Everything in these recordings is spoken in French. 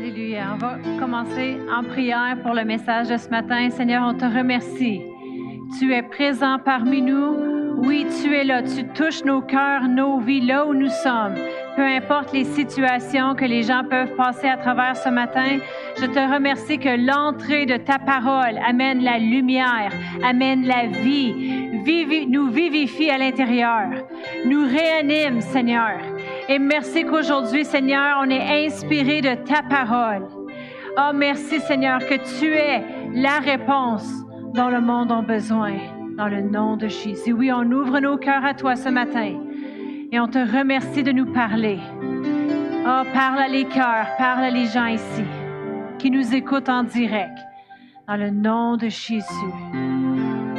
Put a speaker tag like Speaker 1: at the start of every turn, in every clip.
Speaker 1: Alléluia. On va commencer en prière pour le message de ce matin. Seigneur, on te remercie. Tu es présent parmi nous. Oui, tu es là. Tu touches nos cœurs, nos vies, là où nous sommes. Peu importe les situations que les gens peuvent passer à travers ce matin, je te remercie que l'entrée de ta parole amène la lumière, amène la vie, nous vivifie à l'intérieur, nous réanime, Seigneur. Et merci qu'aujourd'hui, Seigneur, on est inspiré de ta parole. Oh, merci, Seigneur, que tu es la réponse dont le monde a besoin, dans le nom de Jésus. Oui, on ouvre nos cœurs à toi ce matin et on te remercie de nous parler. Oh, parle à les cœurs, parle à les gens ici qui nous écoutent en direct, dans le nom de Jésus.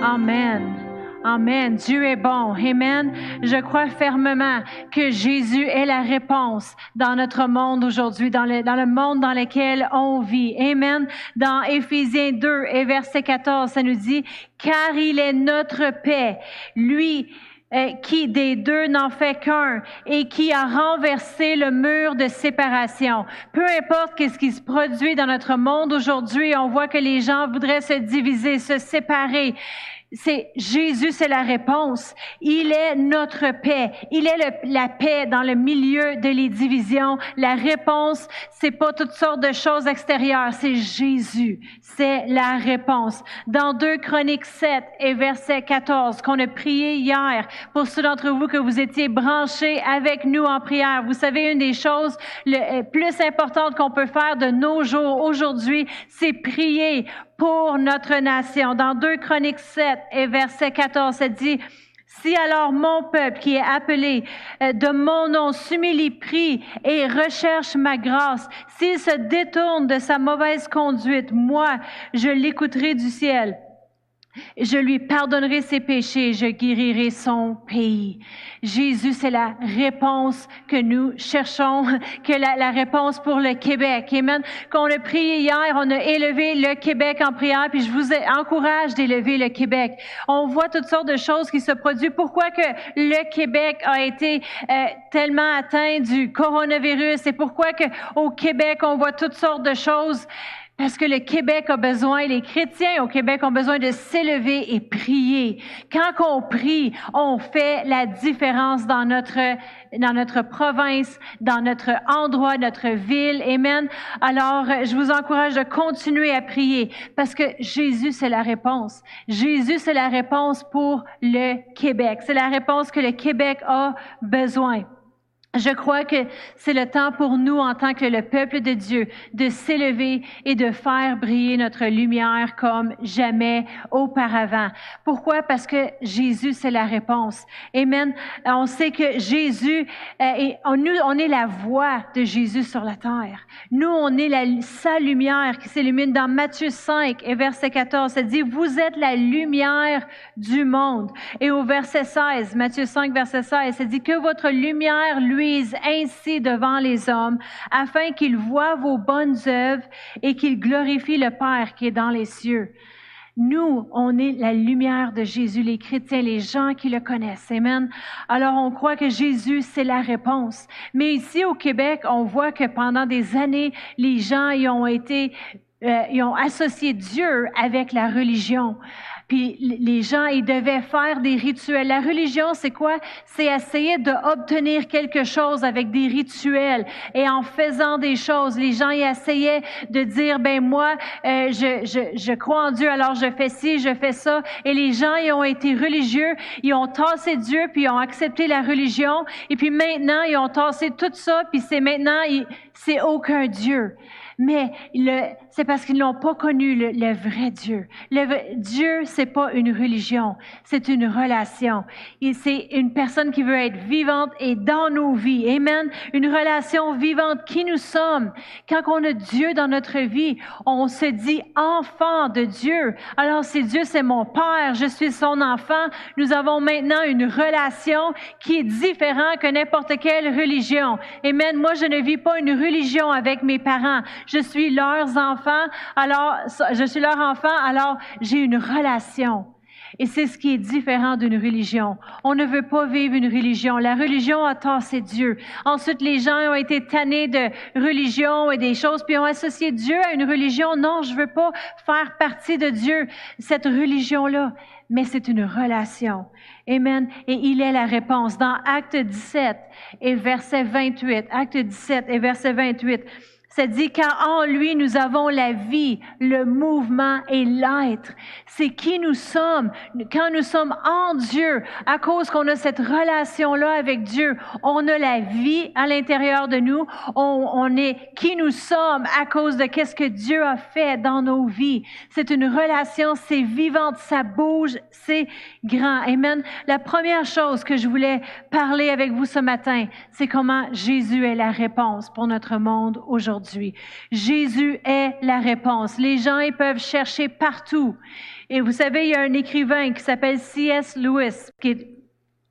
Speaker 1: Amen. Amen. Dieu est bon. Amen. Je crois fermement que Jésus est la réponse dans notre monde aujourd'hui, dans le, dans le monde dans lequel on vit. Amen. Dans Éphésiens 2 et verset 14, ça nous dit, car il est notre paix. Lui, euh, qui des deux n'en fait qu'un et qui a renversé le mur de séparation. Peu importe qu'est-ce qui se produit dans notre monde aujourd'hui, on voit que les gens voudraient se diviser, se séparer c'est Jésus, c'est la réponse. Il est notre paix. Il est la paix dans le milieu de les divisions. La réponse, c'est pas toutes sortes de choses extérieures, c'est Jésus. C'est la réponse. Dans 2 Chroniques 7 et verset 14, qu'on a prié hier, pour ceux d'entre vous que vous étiez branchés avec nous en prière, vous savez, une des choses le euh, plus importantes qu'on peut faire de nos jours aujourd'hui, c'est prier pour notre nation. Dans 2 Chroniques 7 et verset 14, ça dit, si alors mon peuple qui est appelé euh, de mon nom s'humilie, prie et recherche ma grâce, s'il se détourne de sa mauvaise conduite, moi, je l'écouterai du ciel je lui pardonnerai ses péchés, je guérirai son pays. Jésus, c'est la réponse que nous cherchons, que la, la, réponse pour le Québec. Amen. Quand on a prié hier, on a élevé le Québec en prière, puis je vous encourage d'élever le Québec. On voit toutes sortes de choses qui se produisent. Pourquoi que le Québec a été euh, tellement atteint du coronavirus et pourquoi que au Québec on voit toutes sortes de choses parce que le Québec a besoin, les chrétiens au Québec ont besoin de s'élever et prier. Quand on prie, on fait la différence dans notre, dans notre province, dans notre endroit, notre ville. Amen. Alors, je vous encourage de continuer à prier parce que Jésus, c'est la réponse. Jésus, c'est la réponse pour le Québec. C'est la réponse que le Québec a besoin. Je crois que c'est le temps pour nous, en tant que le peuple de Dieu, de s'élever et de faire briller notre lumière comme jamais auparavant. Pourquoi? Parce que Jésus, c'est la réponse. Amen. On sait que Jésus, est, euh, nous, on est la voix de Jésus sur la terre. Nous, on est la, sa lumière qui s'illumine dans Matthieu 5 et verset 14. Ça dit, vous êtes la lumière du monde. Et au verset 16, Matthieu 5, verset 16, ça dit que votre lumière, lui, ainsi devant les hommes, afin qu'ils voient vos bonnes œuvres et qu'ils glorifient le Père qui est dans les cieux. Nous, on est la lumière de Jésus, les chrétiens, les gens qui le connaissent. Amen. Alors, on croit que Jésus, c'est la réponse. Mais ici, au Québec, on voit que pendant des années, les gens y ont été, euh, ont associé Dieu avec la religion. Puis les gens, ils devaient faire des rituels. La religion, c'est quoi? C'est essayer d'obtenir quelque chose avec des rituels. Et en faisant des choses, les gens, ils essayaient de dire, ben moi, euh, je, je, je crois en Dieu, alors je fais ci, je fais ça. Et les gens, ils ont été religieux, ils ont tassé Dieu, puis ils ont accepté la religion. Et puis maintenant, ils ont tassé tout ça, puis c'est maintenant, c'est aucun Dieu. Mais c'est parce qu'ils n'ont pas connu le, vrai Dieu. Le Dieu, c'est pas une religion, c'est une relation. C'est une personne qui veut être vivante et dans nos vies. Amen. Une relation vivante qui nous sommes. Quand on a Dieu dans notre vie, on se dit enfant de Dieu. Alors si Dieu c'est mon Père, je suis son enfant, nous avons maintenant une relation qui est différente que n'importe quelle religion. Amen. Moi, je ne vis pas une religion avec mes parents je suis leurs enfants, alors je suis leur enfant, alors j'ai une relation. Et c'est ce qui est différent d'une religion. On ne veut pas vivre une religion. La religion a tassé Dieu. Ensuite, les gens ont été tannés de religion et des choses, puis ont associé Dieu à une religion. Non, je veux pas faire partie de Dieu, cette religion-là. Mais c'est une relation. Amen. Et il est la réponse. Dans Acte 17 et verset 28, Acte 17 et verset 28, ça dit car en lui nous avons la vie, le mouvement et l'être. C'est qui nous sommes. Quand nous sommes en Dieu, à cause qu'on a cette relation-là avec Dieu, on a la vie à l'intérieur de nous. On, on, est qui nous sommes à cause de qu'est-ce que Dieu a fait dans nos vies. C'est une relation, c'est vivante, ça bouge, c'est grand. Amen. La première chose que je voulais parler avec vous ce matin, c'est comment Jésus est la réponse pour notre monde aujourd'hui. Jésus est la réponse. Les gens, ils peuvent chercher partout. Et vous savez, il y a un écrivain qui s'appelle C.S. Lewis, qui,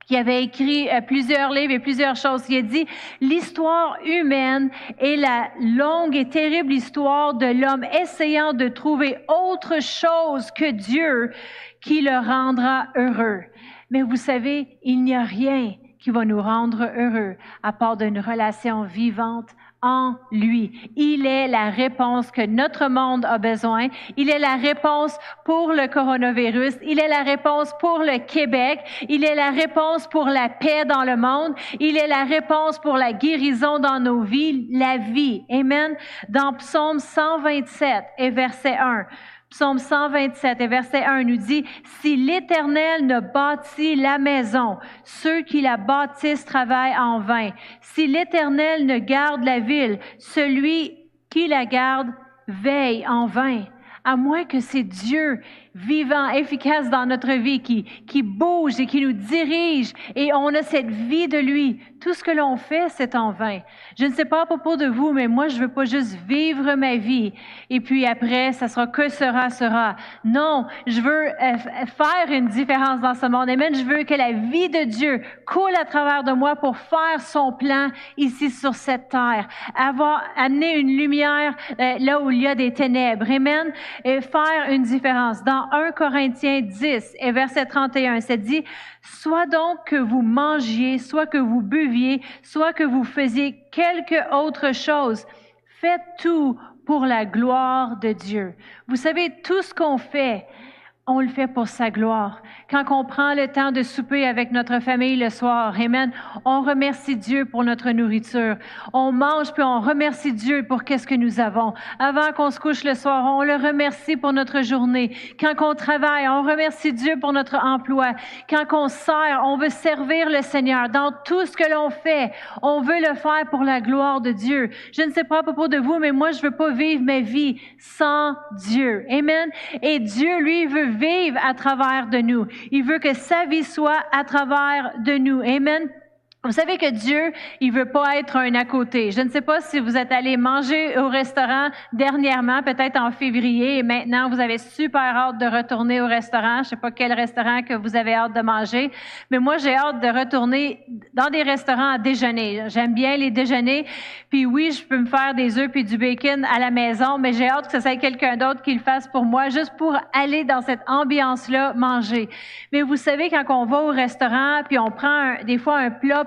Speaker 1: qui avait écrit euh, plusieurs livres et plusieurs choses. Il a dit, l'histoire humaine est la longue et terrible histoire de l'homme essayant de trouver autre chose que Dieu qui le rendra heureux. Mais vous savez, il n'y a rien qui va nous rendre heureux à part d'une relation vivante en lui. Il est la réponse que notre monde a besoin. Il est la réponse pour le coronavirus. Il est la réponse pour le Québec. Il est la réponse pour la paix dans le monde. Il est la réponse pour la guérison dans nos vies, la vie. Amen. Dans Psaume 127 et verset 1. Psaume 127 et verset 1 nous dit, Si l'Éternel ne bâtit la maison, ceux qui la bâtissent travaillent en vain. Si l'Éternel ne garde la ville, celui qui la garde veille en vain. À moins que c'est Dieu vivant, efficace dans notre vie, qui, qui bouge et qui nous dirige, et on a cette vie de lui. Tout ce que l'on fait, c'est en vain. Je ne sais pas à propos de vous, mais moi, je veux pas juste vivre ma vie, et puis après, ça sera que sera, sera. Non, je veux euh, faire une différence dans ce monde. Amen. Je veux que la vie de Dieu coule à travers de moi pour faire son plan ici sur cette terre. Avoir, amener une lumière euh, là où il y a des ténèbres. Amen. Et faire une différence. Dans 1 Corinthiens 10 et verset 31, c'est dit, soit donc que vous mangiez, soit que vous buviez, soit que vous faisiez quelque autre chose, faites tout pour la gloire de Dieu. Vous savez, tout ce qu'on fait, on le fait pour sa gloire. Quand on prend le temps de souper avec notre famille le soir, Amen, on remercie Dieu pour notre nourriture. On mange puis on remercie Dieu pour qu'est-ce que nous avons. Avant qu'on se couche le soir, on le remercie pour notre journée. Quand on travaille, on remercie Dieu pour notre emploi. Quand on sert, on veut servir le Seigneur. Dans tout ce que l'on fait, on veut le faire pour la gloire de Dieu. Je ne sais pas à propos de vous, mais moi, je veux pas vivre ma vie sans Dieu. Amen. Et Dieu, lui, veut vivre à travers de nous. Il veut que sa vie soit à travers de nous. Amen. Vous savez que Dieu, il veut pas être un à côté. Je ne sais pas si vous êtes allé manger au restaurant dernièrement, peut-être en février, et maintenant vous avez super hâte de retourner au restaurant. Je sais pas quel restaurant que vous avez hâte de manger, mais moi j'ai hâte de retourner dans des restaurants à déjeuner. J'aime bien les déjeuners. Puis oui, je peux me faire des œufs puis du bacon à la maison, mais j'ai hâte que ce soit quelqu'un d'autre qui le fasse pour moi, juste pour aller dans cette ambiance-là manger. Mais vous savez quand on va au restaurant puis on prend des fois un plat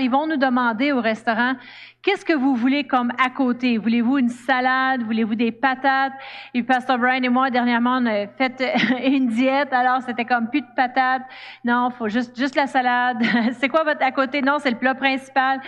Speaker 1: Ils vont nous demander au restaurant, qu'est-ce que vous voulez comme à côté? Voulez-vous une salade? Voulez-vous des patates? Et Pastor Brian et moi, dernièrement, on a fait une diète, alors c'était comme plus de patates. Non, faut juste, juste la salade. c'est quoi votre à côté? Non, c'est le plat principal.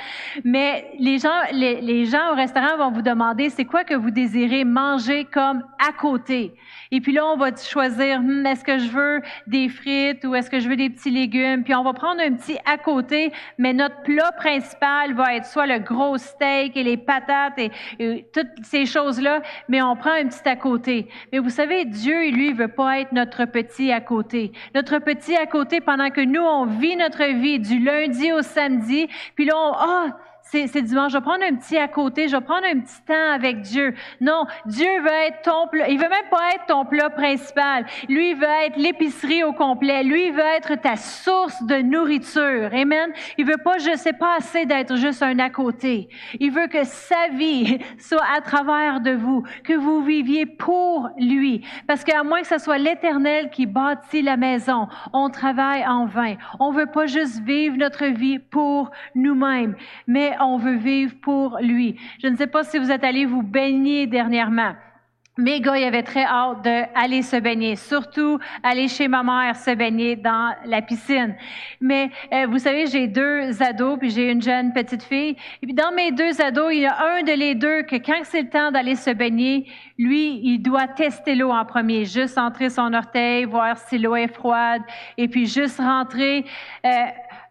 Speaker 1: Mais les gens, les, les gens au restaurant vont vous demander, c'est quoi que vous désirez manger comme à côté? Et puis là, on va choisir, hmm, est-ce que je veux des frites ou est-ce que je veux des petits légumes? Puis on va prendre un petit à côté, mais notre plat principal va être soit le gros steak et les patates et, toutes ces choses-là, mais on prend un petit à côté. Mais vous savez, Dieu, lui, veut pas être notre petit à côté. Notre petit à côté pendant que nous, on vit notre vie du lundi au samedi, puis là, on, ah, c'est dimanche, je vais prendre un petit à côté, je vais prendre un petit temps avec Dieu. Non, Dieu veut être ton plat, il veut même pas être ton plat principal. Lui, veut être l'épicerie au complet. Lui, veut être ta source de nourriture. Amen. Il veut pas, je sais pas assez d'être juste un à côté. Il veut que sa vie soit à travers de vous, que vous viviez pour lui. Parce qu'à moins que ce soit l'éternel qui bâtit la maison, on travaille en vain. On veut pas juste vivre notre vie pour nous-mêmes, mais on veut vivre pour lui. Je ne sais pas si vous êtes allé vous baigner dernièrement. Mes gars, ils avaient très hâte d'aller se baigner, surtout aller chez ma mère se baigner dans la piscine. Mais euh, vous savez, j'ai deux ados, puis j'ai une jeune petite fille. Et puis dans mes deux ados, il y a un de les deux que quand c'est le temps d'aller se baigner, lui, il doit tester l'eau en premier, juste entrer son orteil, voir si l'eau est froide, et puis juste rentrer. Euh,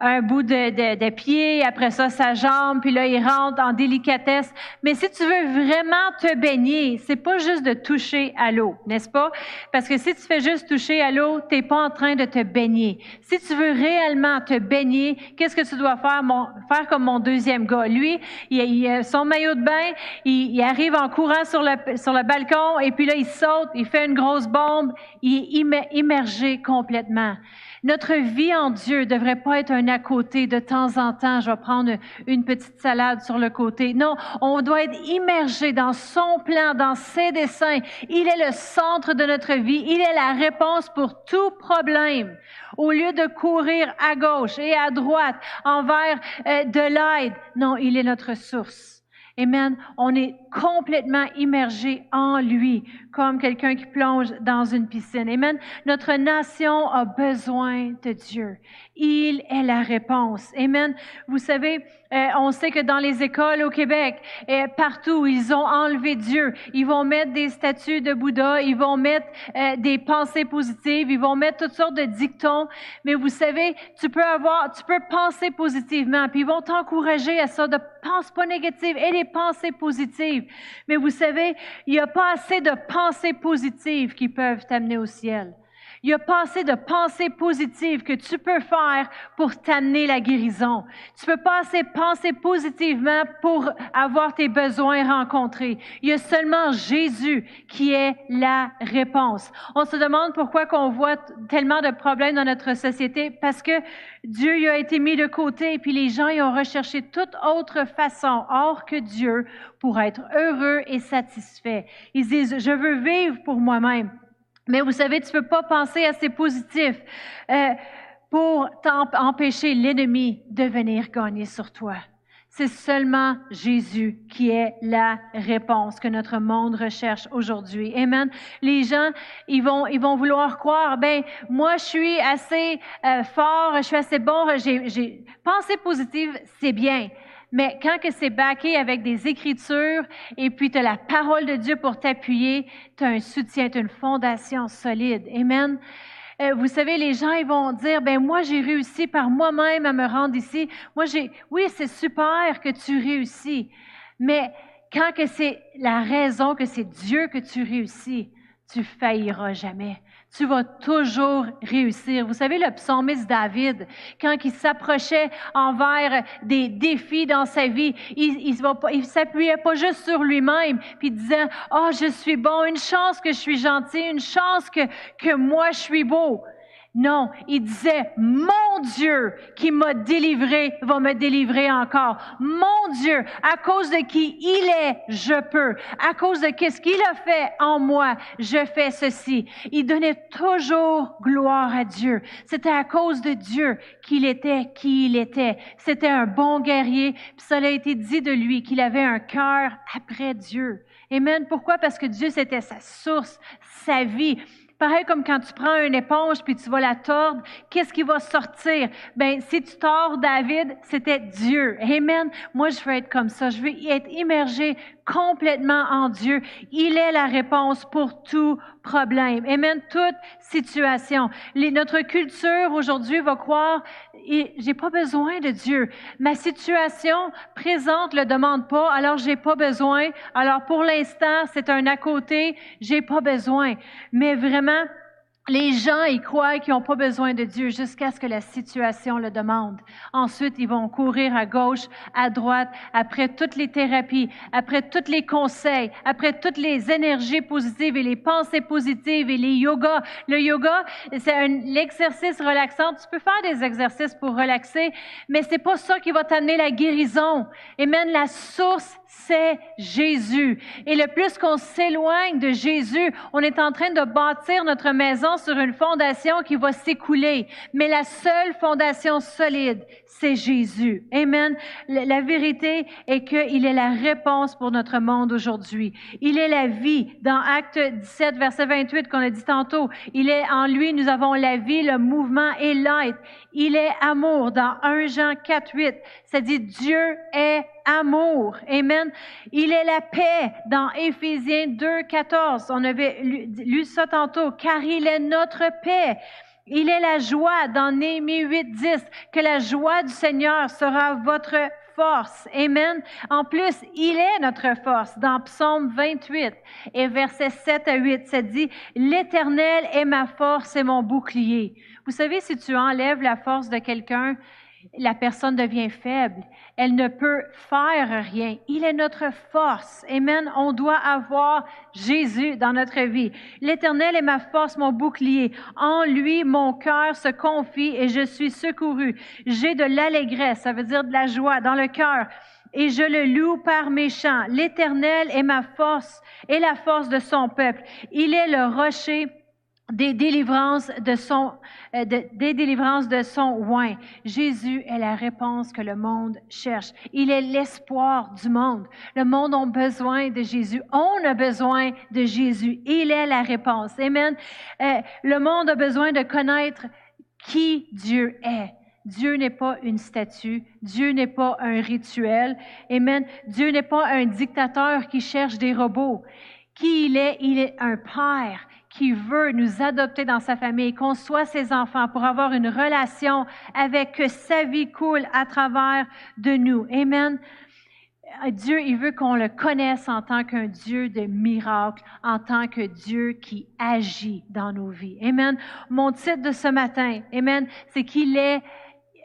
Speaker 1: un bout de, de, de, pied, après ça sa jambe, puis là il rentre en délicatesse. Mais si tu veux vraiment te baigner, c'est pas juste de toucher à l'eau, n'est-ce pas? Parce que si tu fais juste toucher à l'eau, t'es pas en train de te baigner. Si tu veux réellement te baigner, qu'est-ce que tu dois faire mon, Faire comme mon deuxième gars? Lui, il, il a son maillot de bain, il, il, arrive en courant sur le sur le balcon et puis là il saute, il fait une grosse bombe, il est immergé complètement. Notre vie en Dieu devrait pas être un à côté de temps en temps. Je vais prendre une petite salade sur le côté. Non, on doit être immergé dans son plan, dans ses desseins. Il est le centre de notre vie. Il est la réponse pour tout problème. Au lieu de courir à gauche et à droite envers euh, de l'aide, non, il est notre source. Amen. On est complètement immergé en lui, comme quelqu'un qui plonge dans une piscine. Amen. Notre nation a besoin de Dieu. Il est la réponse. Amen. Vous savez, euh, on sait que dans les écoles au Québec, et partout, ils ont enlevé Dieu. Ils vont mettre des statues de Bouddha, ils vont mettre euh, des pensées positives, ils vont mettre toutes sortes de dictons. Mais vous savez, tu peux avoir, tu peux penser positivement, puis ils vont t'encourager à ça, de pense pas négative et des pensées positives. Mais vous savez, il n'y a pas assez de pensées positives qui peuvent t'amener au ciel. Il y a pas de pensées positives que tu peux faire pour t'amener la guérison. Tu peux pas assez penser positivement pour avoir tes besoins rencontrés. Il y a seulement Jésus qui est la réponse. On se demande pourquoi qu'on voit tellement de problèmes dans notre société parce que Dieu y a été mis de côté et puis les gens y ont recherché toute autre façon hors que Dieu pour être heureux et satisfaits. Ils disent, je veux vivre pour moi-même. Mais vous savez, tu ne peux pas penser assez positif euh, pour empêcher l'ennemi de venir gagner sur toi. C'est seulement Jésus qui est la réponse que notre monde recherche aujourd'hui. Amen. Les gens, ils vont, ils vont vouloir croire, ben moi je suis assez euh, fort, je suis assez bon, j'ai pensée positive, c'est bien. Mais quand que c'est baqué avec des écritures et puis tu as la parole de Dieu pour t'appuyer, tu as un soutien, tu as une fondation solide. Amen. Euh, vous savez, les gens, ils vont dire, ben moi, j'ai réussi par moi-même à me rendre ici. Moi, j'ai, oui, c'est super que tu réussis. Mais quand que c'est la raison que c'est Dieu que tu réussis, tu failliras jamais tu vas toujours réussir. Vous savez, le psalmiste David, quand il s'approchait envers des défis dans sa vie, il, il, s'appuyait pas juste sur lui-même, puis disait, oh, je suis bon, une chance que je suis gentil, une chance que, que moi je suis beau. Non, il disait, mon Dieu qui m'a délivré va me délivrer encore. Mon Dieu, à cause de qui il est, je peux. À cause de qu'est-ce qu'il a fait en moi, je fais ceci. Il donnait toujours gloire à Dieu. C'était à cause de Dieu qu'il était qui il était. C'était un bon guerrier. Puis ça a été dit de lui qu'il avait un cœur après Dieu. Amen. Pourquoi? Parce que Dieu, c'était sa source, sa vie. Pareil comme quand tu prends une éponge puis tu vas la tordre, qu'est-ce qui va sortir? Ben, si tu tords David, c'était Dieu. Amen. Moi, je veux être comme ça. Je veux être immergé complètement en Dieu. Il est la réponse pour tout problème. Amen. Toute situation. Notre culture aujourd'hui va croire, j'ai pas besoin de Dieu. Ma situation présente le demande pas, alors j'ai pas besoin. Alors pour l'instant, c'est un à côté, j'ai pas besoin. Mais vraiment, Les gens y croient qu'ils n'ont pas besoin de Dieu jusqu'à ce que la situation le demande. Ensuite, ils vont courir à gauche, à droite, après toutes les thérapies, après tous les conseils, après toutes les énergies positives et les pensées positives et les yogas. Le yoga, c'est l'exercice relaxant. Tu peux faire des exercices pour relaxer, mais c'est pas ça qui va t'amener la guérison. Et même la source, c'est Jésus. Et le plus qu'on s'éloigne de Jésus, on est en train de bâtir notre maison sur une fondation qui va s'écouler. Mais la seule fondation solide, c'est Jésus. Amen. La vérité est qu'il est la réponse pour notre monde aujourd'hui. Il est la vie. Dans Acte 17, verset 28 qu'on a dit tantôt, il est en lui, nous avons la vie, le mouvement et l'être. Il est amour. Dans 1 Jean 4, 8, ça dit Dieu est amour. Amen. Il est la paix dans Éphésiens 2, 14. On avait lu, ça tantôt. Car il est notre paix. Il est la joie dans Néhémie 8, 10. Que la joie du Seigneur sera votre force. Amen. En plus, il est notre force. Dans Psaume 28 et versets 7 à 8, ça dit, L'Éternel est ma force et mon bouclier. Vous savez, si tu enlèves la force de quelqu'un, la personne devient faible. Elle ne peut faire rien. Il est notre force. Amen. On doit avoir Jésus dans notre vie. L'Éternel est ma force, mon bouclier. En lui, mon cœur se confie et je suis secouru. J'ai de l'allégresse, ça veut dire de la joie dans le cœur. Et je le loue par mes chants. L'Éternel est ma force et la force de son peuple. Il est le rocher des délivrances de son, euh, des délivrances de son oin. Jésus est la réponse que le monde cherche. Il est l'espoir du monde. Le monde a besoin de Jésus. On a besoin de Jésus. Il est la réponse. Amen. Euh, le monde a besoin de connaître qui Dieu est. Dieu n'est pas une statue, Dieu n'est pas un rituel. Amen. Dieu n'est pas un dictateur qui cherche des robots. Qui il est? Il est un père qui veut nous adopter dans sa famille, qu'on soit ses enfants pour avoir une relation avec que sa vie coule à travers de nous. Amen. Dieu, il veut qu'on le connaisse en tant qu'un Dieu de miracles, en tant que Dieu qui agit dans nos vies. Amen. Mon titre de ce matin, Amen, c'est qu'il est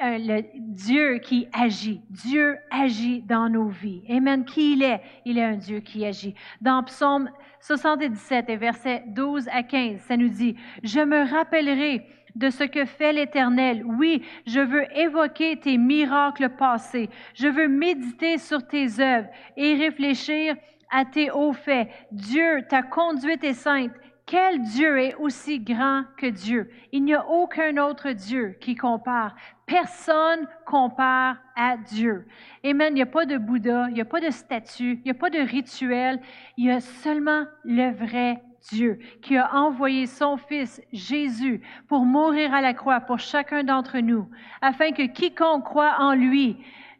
Speaker 1: euh, le Dieu qui agit. Dieu agit dans nos vies. Amen. Qui il est? Il est un Dieu qui agit. Dans Psaume 77 et versets 12 à 15, ça nous dit, je me rappellerai de ce que fait l'Éternel. Oui, je veux évoquer tes miracles passés. Je veux méditer sur tes œuvres et réfléchir à tes hauts faits. Dieu, ta conduite est sainte. Quel Dieu est aussi grand que Dieu? Il n'y a aucun autre Dieu qui compare. Personne compare à Dieu. Amen. Il n'y a pas de Bouddha, il n'y a pas de statue, il n'y a pas de rituel. Il y a seulement le vrai Dieu qui a envoyé son Fils Jésus pour mourir à la croix pour chacun d'entre nous, afin que quiconque croit en lui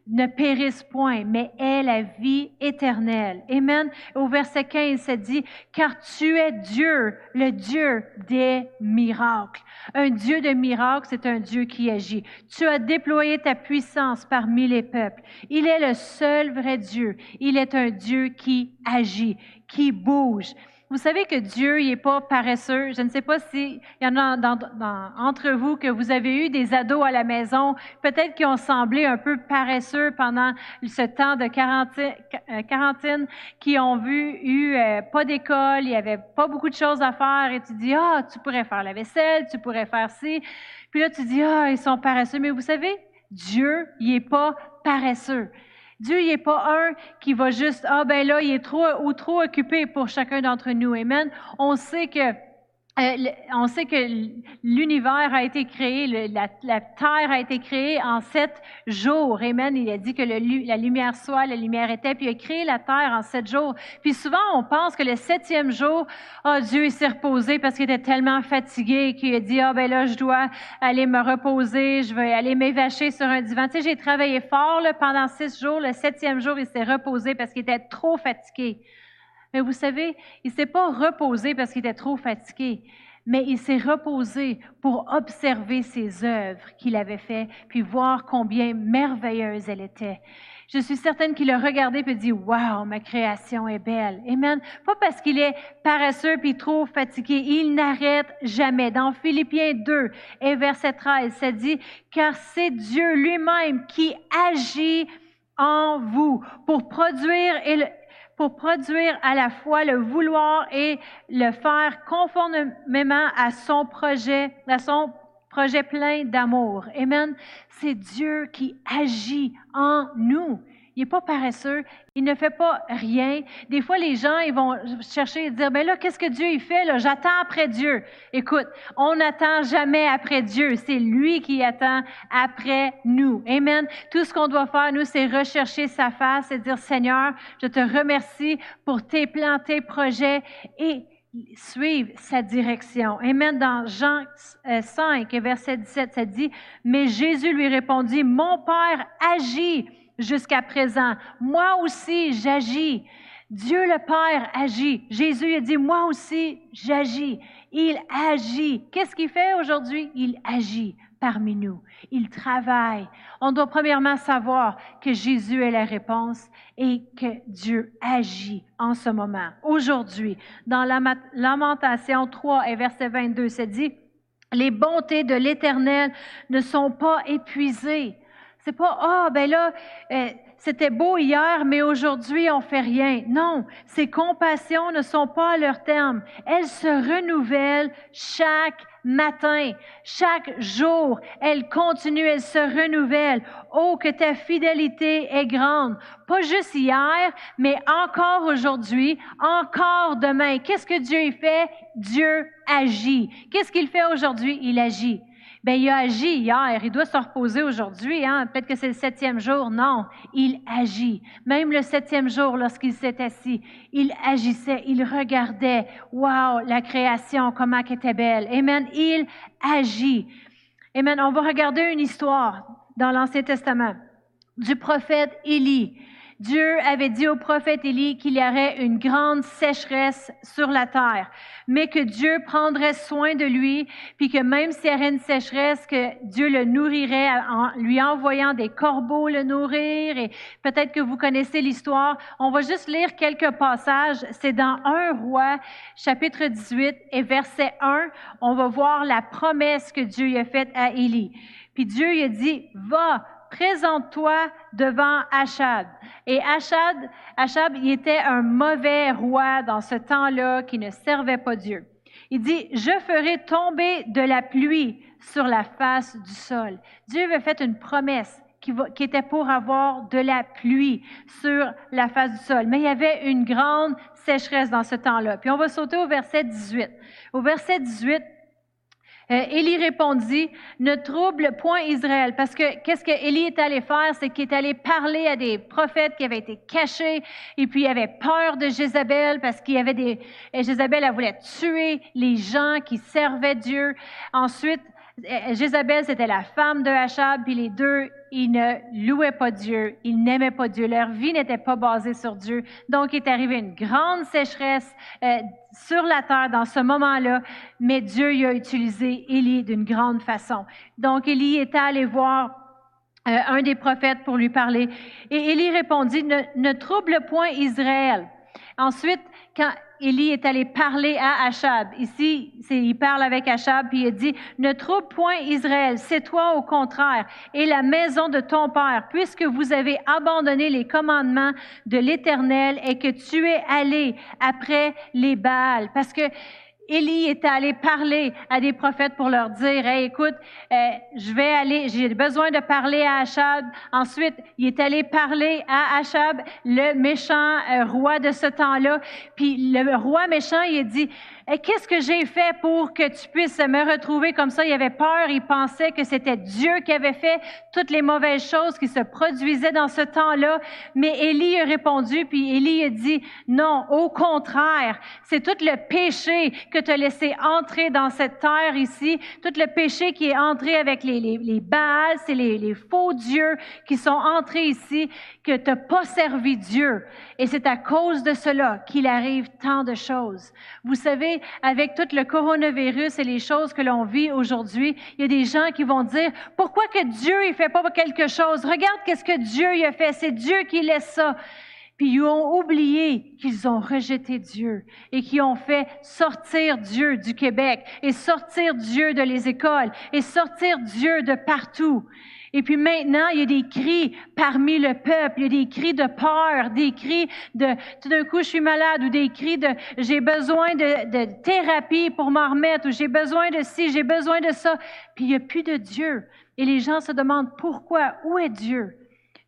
Speaker 1: ne périsse point, mais ait la vie éternelle. Amen. Au verset 15, ça dit, car tu es Dieu, le Dieu des miracles. Un Dieu de miracles, c'est un Dieu qui agit. Tu as déployé ta puissance parmi les peuples. Il est le seul vrai Dieu. Il est un Dieu qui agit, qui bouge. Vous savez que Dieu n'est pas paresseux. Je ne sais pas s'il y en a entre vous que vous avez eu des ados à la maison, peut-être qui ont semblé un peu paresseux pendant ce temps de euh, quarantaine, qui ont vu, eu euh, pas d'école, il n'y avait pas beaucoup de choses à faire, et tu dis, ah, tu pourrais faire la vaisselle, tu pourrais faire ci. Puis là, tu dis, ah, ils sont paresseux. Mais vous savez, Dieu, il n'est pas paresseux. Dieu n'est pas un qui va juste, ah ben là, il est trop ou trop occupé pour chacun d'entre nous. Amen. On sait que euh, on sait que l'univers a été créé, la, terre a été créée en sept jours. Amen. Il a dit que la lumière soit, la lumière était, puis il a créé la terre en sept jours. Puis souvent, on pense que le septième jour, oh, Dieu s'est reposé parce qu'il était tellement fatigué qu'il a dit, ah ben là, je dois aller me reposer, je vais aller m'évacher sur un divan. Tu sais, j'ai travaillé fort là, pendant six jours. Le septième jour, il s'est reposé parce qu'il était trop fatigué. Mais vous savez, il ne s'est pas reposé parce qu'il était trop fatigué, mais il s'est reposé pour observer ses œuvres qu'il avait faites, puis voir combien merveilleuses elles étaient. Je suis certaine qu'il a regardé et dit, Wow, ma création est belle. Amen. Pas parce qu'il est paresseux puis trop fatigué. Il n'arrête jamais. Dans Philippiens 2 et verset 13, ça dit, car c'est Dieu lui-même qui agit en vous pour produire pour produire à la fois le vouloir et le faire conformément à son projet, à son projet plein d'amour. Amen. C'est Dieu qui agit en nous. Il n'est pas paresseux, il ne fait pas rien. Des fois, les gens, ils vont chercher et dire, ben là, qu'est-ce que Dieu il fait? Là? J'attends après Dieu. Écoute, on n'attend jamais après Dieu. C'est lui qui attend après nous. Amen. Tout ce qu'on doit faire, nous, c'est rechercher sa face et dire, Seigneur, je te remercie pour tes plans, tes projets et suivre sa direction. Amen. Dans Jean 5, euh, verset 17, ça dit, mais Jésus lui répondit, mon Père agit jusqu'à présent. Moi aussi, j'agis. Dieu le Père agit. Jésus a dit, moi aussi, j'agis. Il agit. Qu'est-ce qu'il fait aujourd'hui? Il agit parmi nous. Il travaille. On doit premièrement savoir que Jésus est la réponse et que Dieu agit en ce moment. Aujourd'hui, dans la Lamentation 3 et verset 22, c'est dit, les bontés de l'Éternel ne sont pas épuisées. C'est pas, ah, ben là, euh, c'était beau hier, mais aujourd'hui, on fait rien. Non, ces compassions ne sont pas à leur terme. Elles se renouvellent chaque matin, chaque jour. Elles continuent, elles se renouvellent. Oh, que ta fidélité est grande. Pas juste hier, mais encore aujourd'hui, encore demain. Qu'est-ce que Dieu fait? Dieu agit. Qu'est-ce qu'il fait aujourd'hui? Il agit. Ben, il a agi hier, il doit se reposer aujourd'hui. Hein? Peut-être que c'est le septième jour. Non, il agit. Même le septième jour, lorsqu'il s'est assis, il agissait, il regardait. Wow, la création, comment elle était belle. Amen. Il agit. Amen. On va regarder une histoire dans l'Ancien Testament du prophète Élie. Dieu avait dit au prophète Élie qu'il y aurait une grande sécheresse sur la terre, mais que Dieu prendrait soin de lui, puis que même s'il y aurait une sécheresse, que Dieu le nourrirait en lui envoyant des corbeaux le nourrir. Et peut-être que vous connaissez l'histoire. On va juste lire quelques passages. C'est dans 1 roi, chapitre 18 et verset 1. On va voir la promesse que Dieu a faite à Élie. Puis Dieu lui a dit, va, présente-toi devant Achab. Et Achab, Achab, il était un mauvais roi dans ce temps-là qui ne servait pas Dieu. Il dit, je ferai tomber de la pluie sur la face du sol. Dieu avait fait une promesse qui, qui, était pour avoir de la pluie sur la face du sol. Mais il y avait une grande sécheresse dans ce temps-là. Puis on va sauter au verset 18. Au verset 18, euh, Élie répondit, ne trouble point Israël, parce que qu'est-ce que Élie est allé faire, c'est qu'il est allé parler à des prophètes qui avaient été cachés, et puis il avait peur de Jézabel, parce qu'il y avait des, Jézabel, elle voulait tuer les gens qui servaient Dieu. Ensuite, Jézabel, c'était la femme de Achab, puis les deux, ils ne louaient pas Dieu, ils n'aimaient pas Dieu, leur vie n'était pas basée sur Dieu. Donc, il est arrivé une grande sécheresse euh, sur la terre dans ce moment-là, mais Dieu y a utilisé Élie d'une grande façon. Donc, Élie est allé voir euh, un des prophètes pour lui parler, et Élie répondit, ne, ne trouble point Israël. Ensuite, quand Élie est allé parler à Achab. Ici, il parle avec Achab, puis il dit, ne trouve point Israël, c'est toi au contraire, et la maison de ton père, puisque vous avez abandonné les commandements de l'Éternel et que tu es allé après les Baals. Parce que Élie est allé parler à des prophètes pour leur dire, hey, écoute, euh, je vais aller, j'ai besoin de parler à Achab. Ensuite, il est allé parler à Achab, le méchant euh, roi de ce temps-là. Puis le roi méchant, il a dit, qu'est-ce que j'ai fait pour que tu puisses me retrouver comme ça? Il avait peur, il pensait que c'était Dieu qui avait fait toutes les mauvaises choses qui se produisaient dans ce temps-là. Mais Élie a répondu, puis Élie a dit, non, au contraire, c'est tout le péché que tu as laissé entrer dans cette terre ici, tout le péché qui est entré avec les, les, les Baals, les, les faux dieux qui sont entrés ici, que tu n'as pas servi Dieu. Et c'est à cause de cela qu'il arrive tant de choses. Vous savez, avec tout le coronavirus et les choses que l'on vit aujourd'hui, il y a des gens qui vont dire, pourquoi que Dieu il fait pas quelque chose? Regarde qu'est-ce que Dieu il a fait. C'est Dieu qui laisse ça. Puis ils ont oublié qu'ils ont rejeté Dieu et qui ont fait sortir Dieu du Québec et sortir Dieu de les écoles et sortir Dieu de partout. Et puis maintenant, il y a des cris parmi le peuple, il y a des cris de peur, des cris de tout d'un coup je suis malade ou des cris de j'ai besoin de, de thérapie pour m'en remettre ou j'ai besoin de ci, j'ai besoin de ça. Puis il n'y a plus de Dieu. Et les gens se demandent pourquoi, où est Dieu?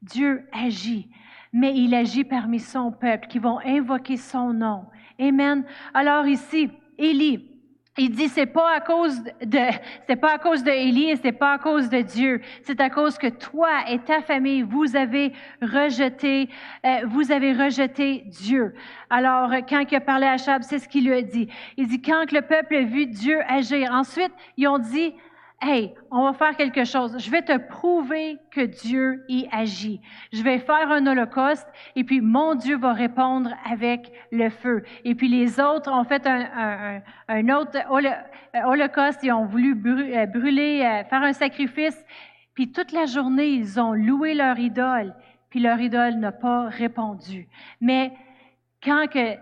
Speaker 1: Dieu agit mais il agit parmi son peuple qui vont invoquer son nom. Amen. Alors ici, Élie, il dit c'est pas à cause de c'est pas à cause de Élie et c'est pas à cause de Dieu, c'est à cause que toi et ta famille vous avez rejeté euh, vous avez rejeté Dieu. Alors quand il a parlé à Chab, c'est ce qu'il lui a dit. Il dit quand le peuple a vu Dieu agir. Ensuite, ils ont dit Hey, on va faire quelque chose. Je vais te prouver que Dieu y agit. Je vais faire un holocauste et puis mon Dieu va répondre avec le feu. Et puis les autres ont fait un, un, autre holocauste. Ils ont voulu euh, brûler, euh, faire un sacrifice. Puis toute la journée, ils ont loué leur idole. Puis leur idole n'a pas répondu. Mais quand que,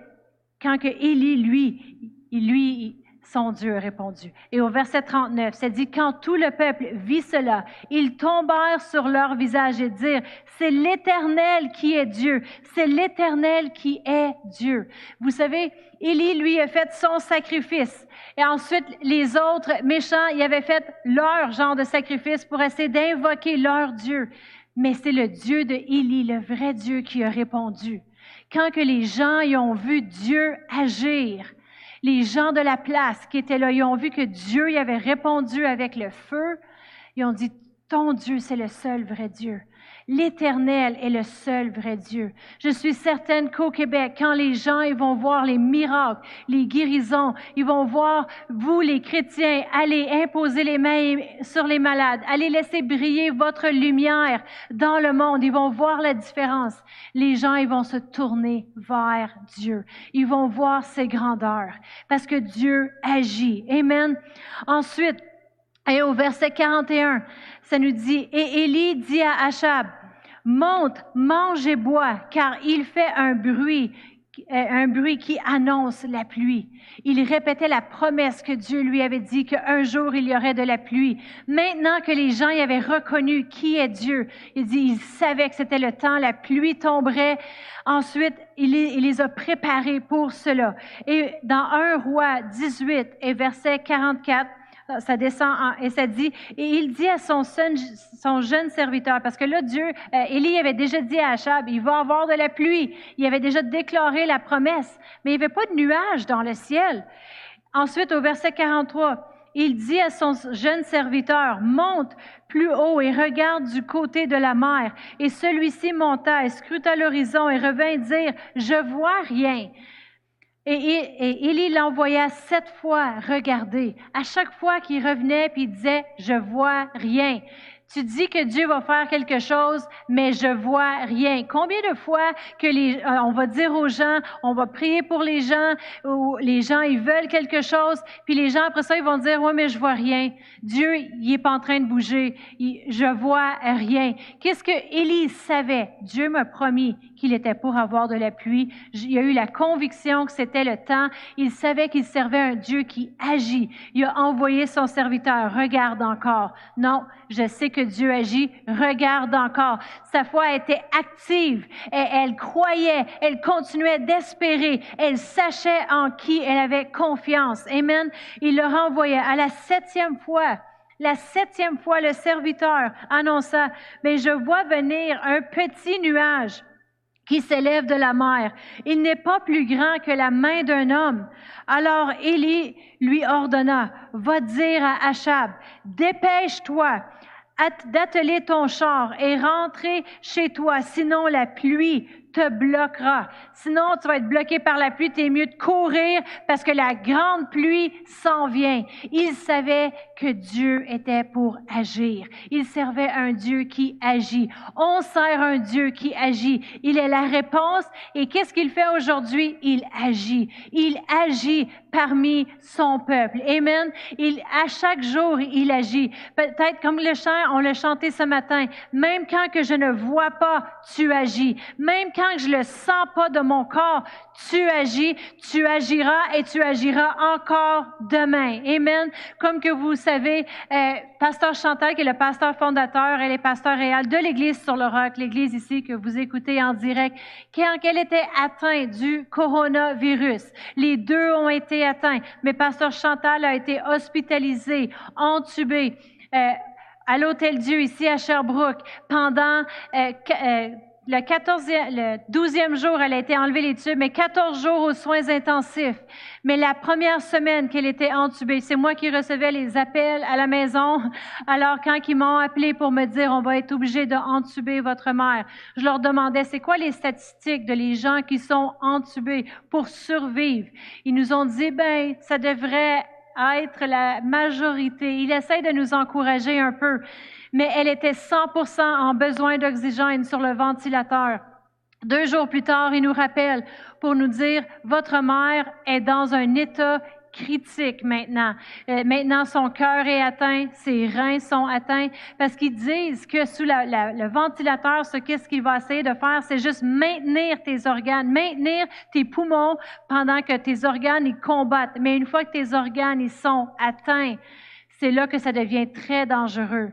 Speaker 1: quand que Élie, lui, lui, son Dieu a répondu. Et au verset 39, c'est dit, quand tout le peuple vit cela, ils tombèrent sur leur visage et dirent, c'est l'Éternel qui est Dieu, c'est l'Éternel qui est Dieu. Vous savez, Élie, lui, a fait son sacrifice. Et ensuite, les autres méchants, ils avaient fait leur genre de sacrifice pour essayer d'invoquer leur Dieu. Mais c'est le Dieu de Élie, le vrai Dieu, qui a répondu. Quand que les gens y ont vu Dieu agir, les gens de la place qui étaient là, ils ont vu que Dieu y avait répondu avec le feu. Ils ont dit, ton Dieu, c'est le seul vrai Dieu. L'Éternel est le seul vrai Dieu. Je suis certaine qu'au Québec, quand les gens ils vont voir les miracles, les guérisons, ils vont voir vous, les chrétiens, aller imposer les mains sur les malades, aller laisser briller votre lumière dans le monde. Ils vont voir la différence. Les gens, ils vont se tourner vers Dieu. Ils vont voir ses grandeurs parce que Dieu agit. Amen. Ensuite, et au verset 41, ça nous dit, et Élie dit à Achab, monte, mange et bois, car il fait un bruit, euh, un bruit qui annonce la pluie. Il répétait la promesse que Dieu lui avait dit qu'un jour il y aurait de la pluie. Maintenant que les gens y avaient reconnu qui est Dieu, il dit, ils savaient que c'était le temps, la pluie tomberait. Ensuite, il les a préparés pour cela. Et dans 1 roi 18 et verset 44, ça descend et ça dit, et il dit à son, son jeune serviteur, parce que là, Dieu, euh, Élie avait déjà dit à Achab, il va avoir de la pluie. Il avait déjà déclaré la promesse, mais il n'y avait pas de nuages dans le ciel. Ensuite, au verset 43, il dit à son jeune serviteur, monte plus haut et regarde du côté de la mer. Et celui-ci monta et scruta l'horizon et revint dire, je vois rien. Et, Élie l'envoya sept fois regarder. À chaque fois qu'il revenait, puis il disait, je vois rien. Tu dis que Dieu va faire quelque chose, mais je vois rien. Combien de fois que les, euh, on va dire aux gens, on va prier pour les gens, ou les gens ils veulent quelque chose, puis les gens après ça ils vont dire, ouais mais je vois rien. Dieu il est pas en train de bouger, je vois rien. Qu'est-ce que Élie savait? Dieu m'a promis qu'il était pour avoir de la pluie. Il a eu la conviction que c'était le temps. Il savait qu'il servait un Dieu qui agit. Il a envoyé son serviteur. Regarde encore. Non, je sais que Dieu agit, regarde encore. Sa foi était active et elle croyait, elle continuait d'espérer, elle sachait en qui elle avait confiance. Amen. Il le renvoyait à la septième fois. La septième fois, le serviteur annonça, mais je vois venir un petit nuage qui s'élève de la mer. Il n'est pas plus grand que la main d'un homme. Alors Élie lui ordonna, va dire à Achab, dépêche-toi d'atteler ton char et rentrer chez toi, sinon la pluie te bloquera. Sinon, tu vas être bloqué par la pluie. T'es mieux de courir parce que la grande pluie s'en vient. Il savait que Dieu était pour agir. Il servait un Dieu qui agit. On sert un Dieu qui agit. Il est la réponse. Et qu'est-ce qu'il fait aujourd'hui? Il agit. Il agit parmi son peuple. Amen. Il, à chaque jour, il agit. Peut-être comme le chant, on l'a chanté ce matin. Même quand que je ne vois pas, tu agis. Même quand je le sens pas de mon corps, tu agis, tu agiras et tu agiras encore demain. Amen. Comme que vous savez, euh, pasteur Chantal, qui est le pasteur fondateur, et les pasteurs réels de l'Église sur le roc, l'Église ici que vous écoutez en direct, quand elle était atteinte du coronavirus, les deux ont été atteints, mais pasteur Chantal a été hospitalisé, entubé. Euh, à l'Hôtel Dieu ici à Sherbrooke pendant euh, euh, le 14e, le 12e jour, elle a été enlevée les tubes, mais 14 jours aux soins intensifs. Mais la première semaine qu'elle était entubée, c'est moi qui recevais les appels à la maison. Alors, quand ils m'ont appelé pour me dire, on va être obligé d'entuber votre mère, je leur demandais, c'est quoi les statistiques de les gens qui sont entubés pour survivre? Ils nous ont dit, ben, ça devrait être la majorité. Il essaie de nous encourager un peu mais elle était 100% en besoin d'oxygène sur le ventilateur. Deux jours plus tard, il nous rappelle pour nous dire, votre mère est dans un état critique maintenant. Euh, maintenant, son cœur est atteint, ses reins sont atteints, parce qu'ils disent que sous le ventilateur, ce qu'est-ce qu'il va essayer de faire, c'est juste maintenir tes organes, maintenir tes poumons pendant que tes organes ils combattent. Mais une fois que tes organes ils sont atteints, c'est là que ça devient très dangereux.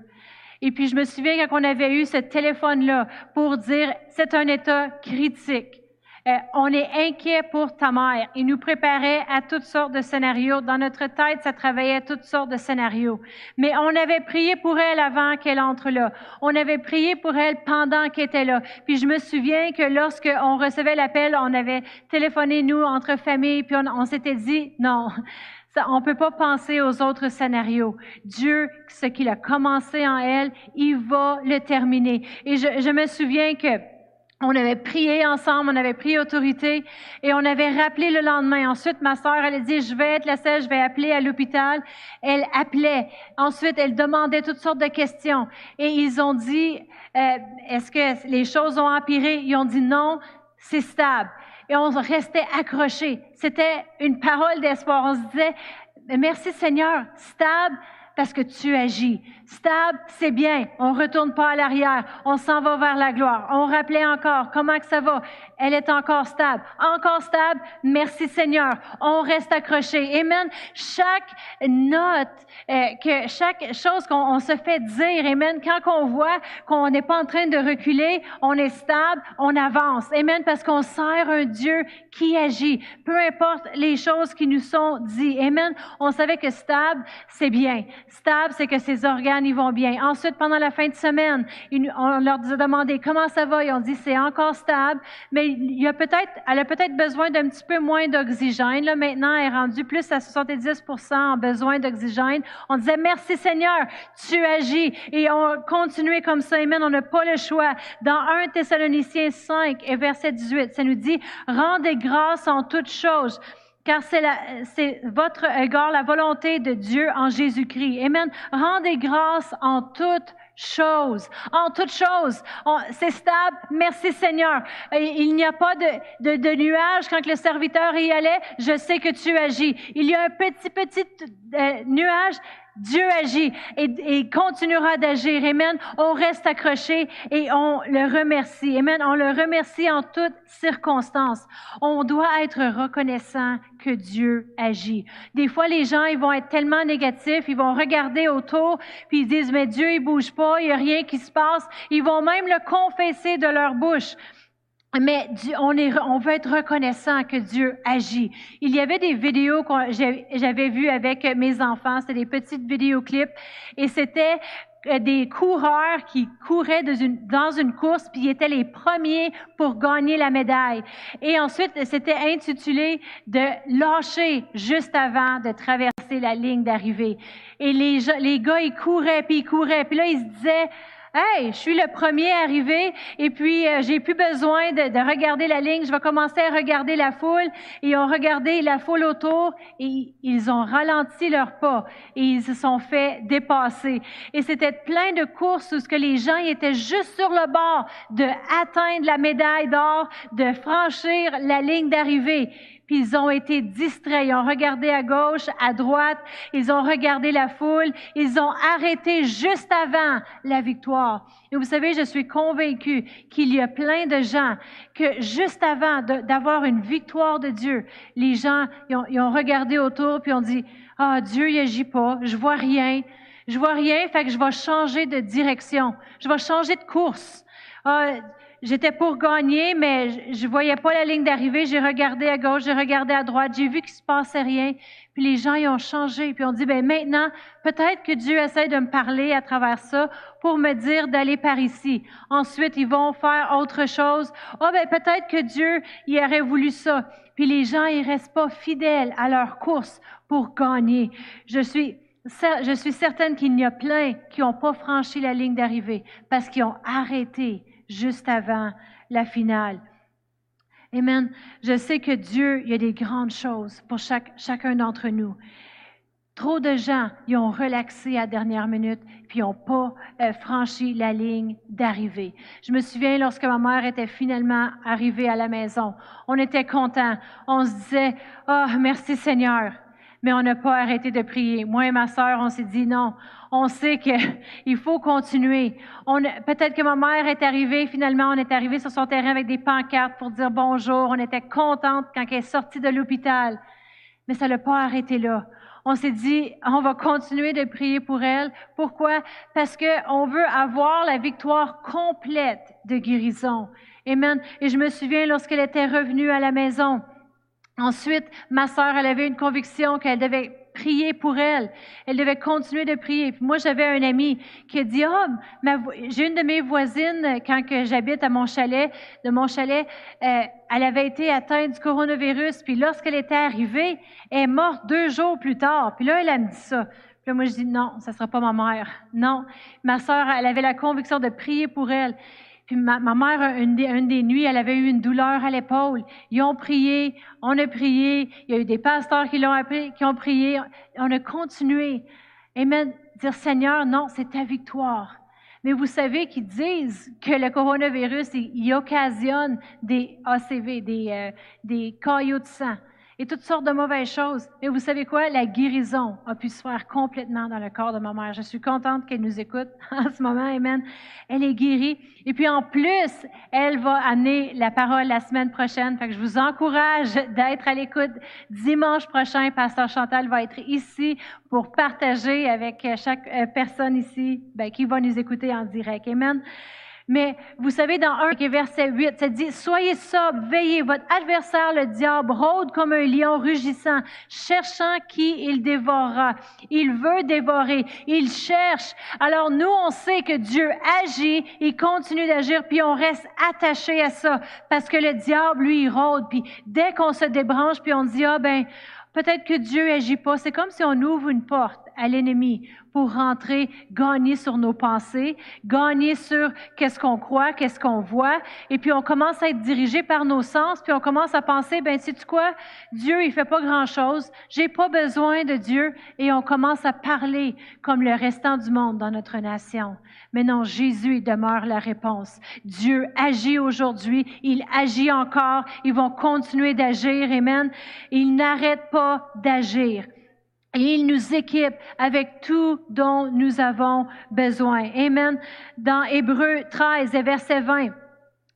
Speaker 1: Et puis, je me souviens quand on avait eu ce téléphone-là pour dire, c'est un état critique. Euh, on est inquiet pour ta mère. Il nous préparait à toutes sortes de scénarios. Dans notre tête, ça travaillait à toutes sortes de scénarios. Mais on avait prié pour elle avant qu'elle entre là. On avait prié pour elle pendant qu'elle était là. Puis je me souviens que lorsque on recevait l'appel, on avait téléphoné, nous, entre familles, puis on, on s'était dit, non, on ne peut pas penser aux autres scénarios. Dieu, ce qu'il a commencé en elle, il va le terminer. Et je, je me souviens que on avait prié ensemble, on avait pris autorité et on avait rappelé le lendemain. Ensuite, ma sœur, elle a dit, je vais être la seule, je vais appeler à l'hôpital. Elle appelait. Ensuite, elle demandait toutes sortes de questions. Et ils ont dit, euh, est-ce que les choses ont empiré? Ils ont dit non, c'est stable et on restait accrochés. C'était une parole d'espoir. On se disait, merci Seigneur, stable parce que tu agis. Stable, c'est bien. On retourne pas à l'arrière. On s'en va vers la gloire. On rappelait encore comment que ça va. Elle est encore stable. Encore stable. Merci Seigneur. On reste accroché. Amen. Chaque note, euh, que chaque chose qu'on se fait dire, Amen. Quand on voit qu'on n'est pas en train de reculer, on est stable, on avance. Amen. Parce qu'on sert un Dieu qui agit. Peu importe les choses qui nous sont dites. Amen. On savait que stable, c'est bien. Stable, c'est que ses organes ils vont bien. Ensuite, pendant la fin de semaine, on leur a demandé comment ça va? Ils ont dit c'est encore stable, mais il a peut-être, elle a peut-être besoin d'un petit peu moins d'oxygène. Là, maintenant, elle est rendue plus à 70 en besoin d'oxygène. On disait merci Seigneur, tu agis. Et on continuait comme ça. Amen. On n'a pas le choix. Dans 1 Thessaloniciens 5 et verset 18, ça nous dit rendez grâce en toutes choses car c'est votre égard la volonté de Dieu en Jésus-Christ. Amen. Rendez grâce en toutes choses. En toutes choses. C'est stable. Merci Seigneur. Il n'y a pas de, de, de, nuage quand le serviteur y allait. Je sais que tu agis. Il y a un petit, petit euh, nuage. Dieu agit et, continuera d'agir. Amen. On reste accroché et on le remercie. Amen. On le remercie en toutes circonstances. On doit être reconnaissant que Dieu agit. Des fois, les gens, ils vont être tellement négatifs, ils vont regarder autour, puis ils disent, mais Dieu, il bouge pas, il y a rien qui se passe. Ils vont même le confesser de leur bouche. Mais on, est, on veut être reconnaissant que Dieu agit. Il y avait des vidéos que j'avais vues avec mes enfants, c'était des petites vidéoclips, et c'était euh, des coureurs qui couraient dans une, course, puis ils étaient les premiers pour gagner la médaille. Et ensuite, c'était intitulé de lâcher juste avant de traverser la ligne d'arrivée. Et les, les gars, ils couraient, puis ils couraient, puis là, ils se disaient, Hey, je suis le premier arrivé et puis euh, j'ai plus besoin de, de, regarder la ligne. Je vais commencer à regarder la foule. Et ils ont regardé la foule autour et ils ont ralenti leurs pas et ils se sont fait dépasser. Et c'était plein de courses où ce que les gens étaient juste sur le bord de atteindre la médaille d'or, de franchir la ligne d'arrivée puis ils ont été distraits. Ils ont regardé à gauche, à droite, ils ont regardé la foule, ils ont arrêté juste avant la victoire. Et vous savez, je suis convaincue qu'il y a plein de gens que juste avant d'avoir une victoire de Dieu, les gens, ils ont, regardé autour puis ont dit, ah, Dieu, il agit pas, je vois rien. Je vois rien, fait que je vais changer de direction. Je vais changer de course. Ah, J'étais pour gagner, mais je, voyais pas la ligne d'arrivée. J'ai regardé à gauche, j'ai regardé à droite, j'ai vu qu'il se passait rien. Puis les gens, ils ont changé. Puis on dit, ben maintenant, peut-être que Dieu essaie de me parler à travers ça pour me dire d'aller par ici. Ensuite, ils vont faire autre chose. Oh, ben peut-être que Dieu, il aurait voulu ça. Puis les gens, ils restent pas fidèles à leur course pour gagner. Je suis je suis certaine qu'il y a plein qui n'ont pas franchi la ligne d'arrivée parce qu'ils ont arrêté juste avant la finale. Amen. Je sais que Dieu, il y a des grandes choses pour chacun d'entre nous. Trop de gens, ils ont relaxé à la dernière minute, puis ils n'ont pas euh, franchi la ligne d'arrivée. Je me souviens lorsque ma mère était finalement arrivée à la maison, on était contents. On se disait, oh, merci Seigneur. Mais on n'a pas arrêté de prier. Moi et ma sœur, on s'est dit non on sait qu'il faut continuer. Peut-être que ma mère est arrivée, finalement, on est arrivé sur son terrain avec des pancartes pour dire bonjour. On était contente quand elle est sortie de l'hôpital. Mais ça l'a pas arrêté là. On s'est dit, on va continuer de prier pour elle. Pourquoi? Parce qu'on veut avoir la victoire complète de guérison. Amen. Et je me souviens lorsqu'elle était revenue à la maison. Ensuite, ma sœur, elle avait une conviction qu'elle devait prier pour elle. Elle devait continuer de prier. Puis moi, j'avais un ami qui a dit, oh, j'ai une de mes voisines, quand que j'habite à mon chalet, de mon chalet, euh, elle avait été atteinte du coronavirus. Puis lorsqu'elle était arrivée, elle est morte deux jours plus tard. Puis là, elle a dit ça. Puis là, moi, je dis, non, ça ne sera pas ma mère. Non. Ma sœur, elle avait la conviction de prier pour elle. Puis ma, mère, une des, nuits, elle avait eu une douleur à l'épaule. Ils ont prié, on a prié. Il y a eu des pasteurs qui l'ont appelé, qui ont prié. On a continué. Amen. Dire Seigneur, non, c'est ta victoire. Mais vous savez qu'ils disent que le coronavirus, il, occasionne des ACV, des, euh, des caillots de sang et toutes sortes de mauvaises choses. Et vous savez quoi? La guérison a pu se faire complètement dans le corps de ma mère. Je suis contente qu'elle nous écoute en ce moment. Amen. Elle est guérie. Et puis en plus, elle va amener la parole la semaine prochaine. Fait que je vous encourage d'être à l'écoute. Dimanche prochain, Pasteur Chantal va être ici pour partager avec chaque euh, personne ici ben, qui va nous écouter en direct. Amen. Mais vous savez, dans 1 verset 8, ça dit, Soyez sobre, veillez, votre adversaire, le diable, rôde comme un lion rugissant, cherchant qui il dévorera. Il veut dévorer, il cherche. Alors nous, on sait que Dieu agit, il continue d'agir, puis on reste attaché à ça, parce que le diable, lui, il rôde. Puis dès qu'on se débranche, puis on dit, ah ben, peut-être que Dieu agit pas. C'est comme si on ouvre une porte à l'ennemi pour rentrer, gagner sur nos pensées, gagner sur qu'est-ce qu'on croit, qu'est-ce qu'on voit, et puis on commence à être dirigé par nos sens, puis on commence à penser, ben sais tu quoi, Dieu il fait pas grand-chose, j'ai pas besoin de Dieu, et on commence à parler comme le restant du monde dans notre nation. Mais non, Jésus demeure la réponse. Dieu agit aujourd'hui, il agit encore, ils vont continuer d'agir, amen. Il n'arrête pas d'agir. Et il nous équipe avec tout dont nous avons besoin. Amen. Dans Hébreu 13 verset 20.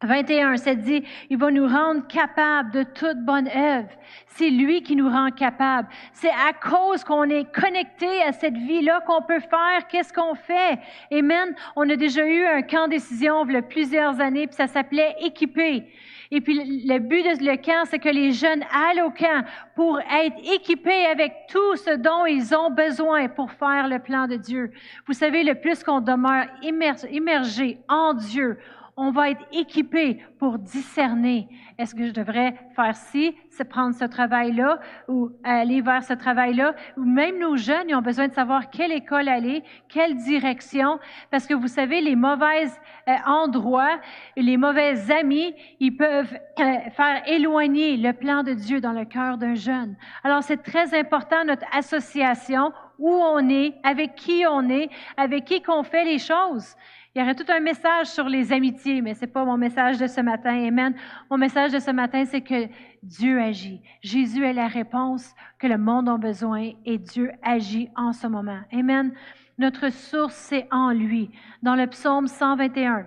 Speaker 1: 21, ça dit, il va nous rendre capables de toute bonne œuvre. C'est lui qui nous rend capables. C'est à cause qu'on est connecté à cette vie-là qu'on peut faire qu'est-ce qu'on fait. Amen. On a déjà eu un camp décision il plusieurs années, puis ça s'appelait équiper. Et puis le but de le camp, c'est que les jeunes aillent au camp pour être équipés avec tout ce dont ils ont besoin pour faire le plan de Dieu. Vous savez, le plus qu'on demeure immergé en Dieu, on va être équipé pour discerner. Est-ce que je devrais faire ci, se prendre ce travail-là ou aller vers ce travail-là? Ou même nos jeunes, ils ont besoin de savoir quelle école aller, quelle direction, parce que vous savez, les mauvais euh, endroits, les mauvais amis, ils peuvent euh, faire éloigner le plan de Dieu dans le cœur d'un jeune. Alors, c'est très important notre association, où on est, avec qui on est, avec qui qu'on fait les choses. Il y aurait tout un message sur les amitiés, mais ce n'est pas mon message de ce matin. Amen. Mon message de ce matin, c'est que Dieu agit. Jésus est la réponse que le monde a besoin et Dieu agit en ce moment. Amen. Notre source, c'est en lui. Dans le psaume 121,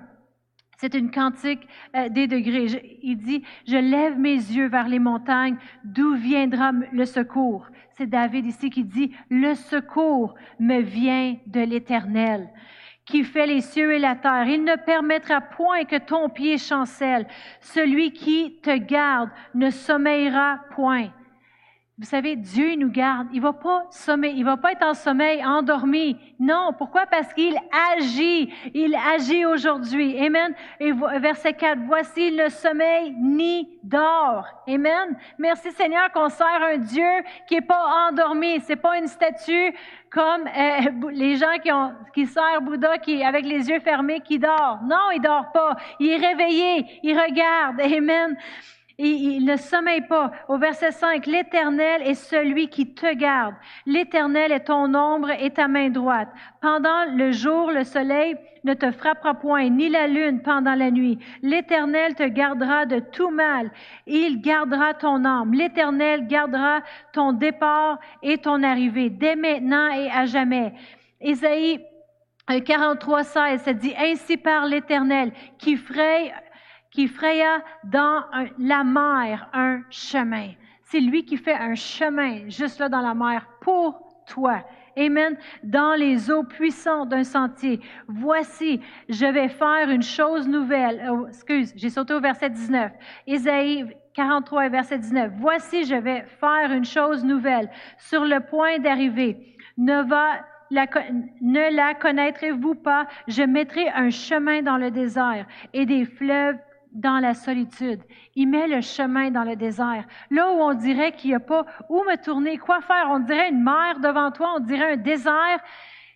Speaker 1: c'est une cantique euh, des degrés. il dit, je lève mes yeux vers les montagnes, d'où viendra le secours? C'est David ici qui dit, le secours me vient de l'Éternel qui fait les cieux et la terre. Il ne permettra point que ton pied chancelle. Celui qui te garde ne sommeillera point. Vous savez, Dieu nous garde. Il va pas sommeil, il va pas être en sommeil, endormi. Non. Pourquoi? Parce qu'il agit. Il agit aujourd'hui. Amen. Et verset 4. Voici le sommeil ni dort. Amen. Merci Seigneur qu'on sert un Dieu qui est pas endormi. C'est pas une statue comme euh, les gens qui ont, qui servent Bouddha qui, avec les yeux fermés, qui dort. Non, il dort pas. Il est réveillé. Il regarde. Amen il ne sommeille pas. Au verset 5, l'Éternel est celui qui te garde. L'Éternel est ton ombre et ta main droite. Pendant le jour, le soleil ne te frappera point, ni la lune pendant la nuit. L'Éternel te gardera de tout mal. Il gardera ton âme. L'Éternel gardera ton départ et ton arrivée, dès maintenant et à jamais. Ésaïe 43, 16, ça dit, Ainsi par l'Éternel, qui fraye qui fraya dans la mer un chemin. C'est lui qui fait un chemin juste là dans la mer pour toi. Amen. Dans les eaux puissantes d'un sentier. Voici, je vais faire une chose nouvelle. Oh, excuse, j'ai sauté au verset 19. Isaïe 43, verset 19. Voici, je vais faire une chose nouvelle. Sur le point d'arriver. Ne va la, ne la connaîtrez-vous pas? Je mettrai un chemin dans le désert et des fleuves dans la solitude. Il met le chemin dans le désert. Là où on dirait qu'il n'y a pas où me tourner, quoi faire, on dirait une mer devant toi, on dirait un désert.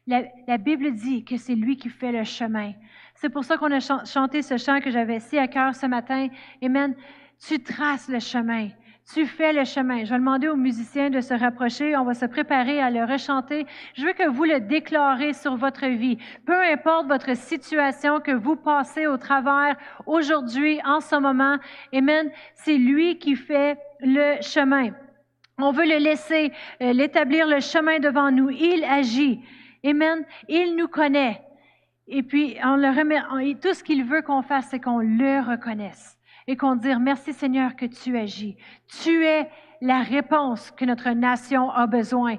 Speaker 1: La, Bible dit que c'est lui qui fait le chemin. C'est pour ça qu'on a chanté ce chant que j'avais si à cœur ce matin. Amen. Tu traces le chemin. Tu fais le chemin. Je vais demander aux musiciens de se rapprocher. On va se préparer à le rechanter. Je veux que vous le déclarez sur votre vie. Peu importe votre situation que vous passez au travers aujourd'hui, en ce moment. Amen. C'est lui qui fait le chemin. On veut le laisser, euh, l'établir le chemin devant nous. Il agit. Amen. Il nous connaît. Et puis, on le remet, tout ce qu'il veut qu'on fasse, c'est qu'on le reconnaisse et qu'on dise merci Seigneur que tu agis. Tu es la réponse que notre nation a besoin.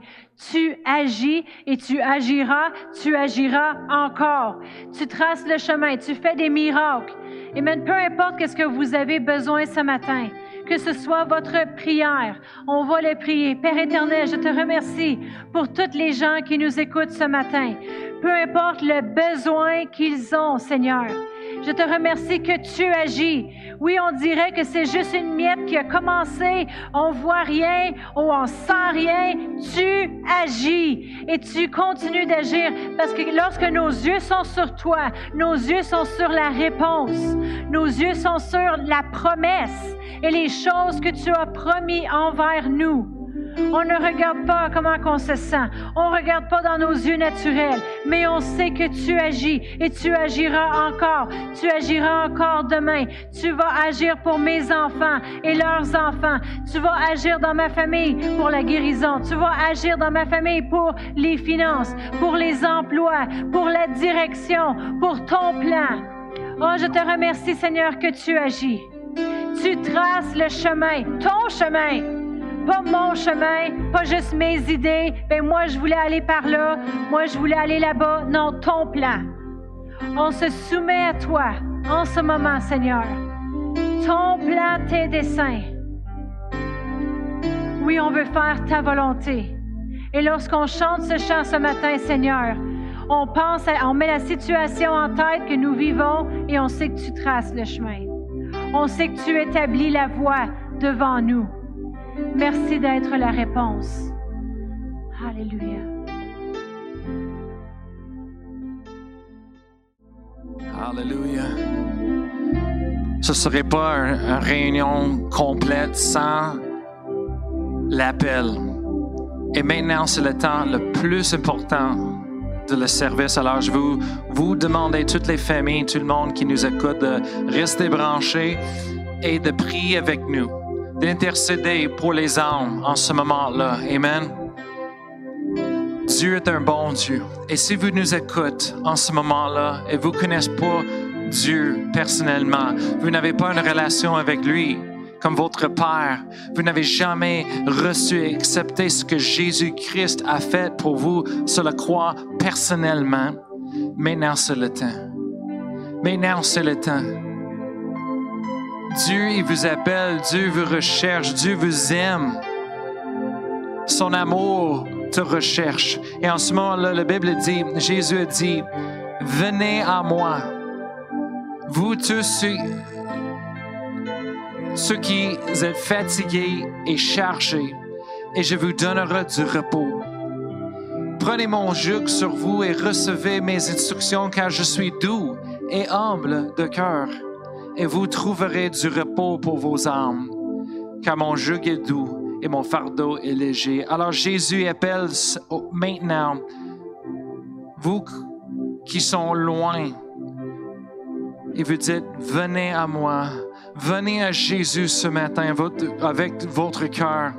Speaker 1: Tu agis et tu agiras, tu agiras encore. Tu traces le chemin, tu fais des miracles. Et même peu importe qu'est-ce que vous avez besoin ce matin, que ce soit votre prière, on va le prier. Père éternel, je te remercie pour toutes les gens qui nous écoutent ce matin. Peu importe le besoin qu'ils ont, Seigneur. Je te remercie que tu agis. Oui, on dirait que c'est juste une miette qui a commencé. On voit rien ou on sent rien. Tu agis et tu continues d'agir parce que lorsque nos yeux sont sur toi, nos yeux sont sur la réponse. Nos yeux sont sur la promesse et les choses que tu as promis envers nous. On ne regarde pas comment on se sent. On ne regarde pas dans nos yeux naturels, mais on sait que tu agis et tu agiras encore. Tu agiras encore demain. Tu vas agir pour mes enfants et leurs enfants. Tu vas agir dans ma famille pour la guérison. Tu vas agir dans ma famille pour les finances, pour les emplois, pour la direction, pour ton plan. Oh, je te remercie, Seigneur, que tu agis. Tu traces le chemin, ton chemin pas mon chemin, pas juste mes idées. Ben moi, je voulais aller par là, moi, je voulais aller là-bas. Non, ton plan. On se soumet à toi en ce moment, Seigneur. Ton plan, tes desseins. Oui, on veut faire ta volonté. Et lorsqu'on chante ce chant ce matin, Seigneur, On pense, on met la situation en tête que nous vivons et on sait que tu traces le chemin. On sait que tu établis la voie devant nous. Merci d'être la réponse. Alléluia.
Speaker 2: Alléluia. Ce ne serait pas une réunion complète sans l'appel. Et maintenant, c'est le temps le plus important de le service. Alors, je vous, vous demander, toutes les familles, tout le monde qui nous écoute, de rester branchés et de prier avec nous, d'intercéder pour les âmes en ce moment-là. Amen. Dieu est un bon Dieu. Et si vous nous écoutez en ce moment-là et vous ne connaissez pas Dieu personnellement, vous n'avez pas une relation avec lui comme votre Père, vous n'avez jamais reçu et accepté ce que Jésus-Christ a fait pour vous sur la croix personnellement, maintenant c'est le temps. Maintenant c'est le temps. Dieu, il vous appelle, Dieu vous recherche, Dieu vous aime. Son amour te recherche. Et en ce moment-là, la Bible dit, Jésus dit, venez à moi, vous tous ceux, qui êtes fatigués et chargés, et je vous donnerai du repos. Prenez mon joug sur vous et recevez mes instructions, car je suis doux et humble de cœur, et vous trouverez du repos pour vos âmes, car mon joug est doux et mon fardeau est léger. Alors Jésus appelle maintenant vous qui sont loin et vous dites, venez à moi, venez à Jésus ce matin avec votre cœur.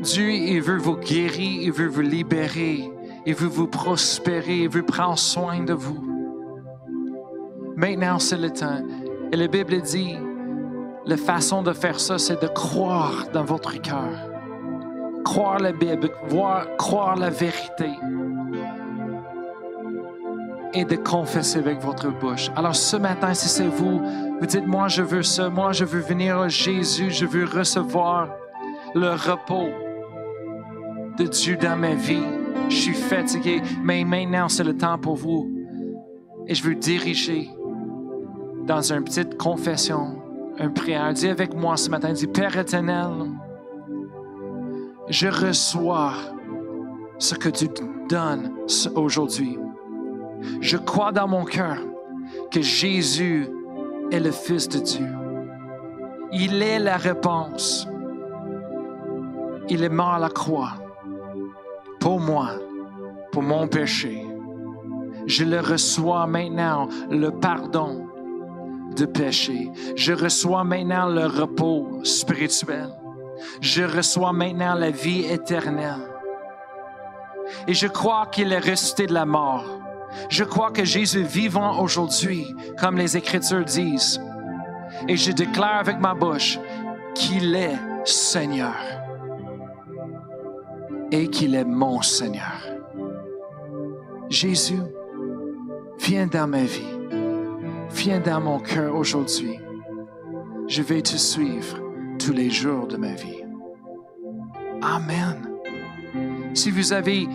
Speaker 2: Dieu, il veut vous guérir, il veut vous libérer, il veut vous prospérer, il veut prendre soin de vous. Maintenant, c'est le temps. Et la Bible dit, la façon de faire ça, c'est de croire dans votre cœur. Croire la Bible, voir, croire la vérité. Et de confesser avec votre bouche. Alors ce matin, si c'est vous, vous dites, moi je veux ça, moi je veux venir à Jésus, je veux recevoir le repos de Dieu dans ma vie. Je suis fatigué, mais maintenant c'est le temps pour vous. Et je veux diriger dans une petite confession un prière. Dis avec moi ce matin, dis Père éternel, je reçois ce que tu donnes aujourd'hui. Je crois dans mon cœur que Jésus est le Fils de Dieu. Il est la réponse. Il est mort à la croix pour moi, pour mon péché. Je le reçois maintenant, le pardon de péché. Je reçois maintenant le repos spirituel. Je reçois maintenant la vie éternelle. Et je crois qu'il est ressuscité de la mort. Je crois que Jésus vivant aujourd'hui, comme les Écritures disent. Et je déclare avec ma bouche qu'il est Seigneur et qu'il est mon Seigneur. Jésus, viens dans ma vie. Viens dans mon cœur aujourd'hui. Je vais te suivre tous les jours de ma vie. Amen. Si vous avez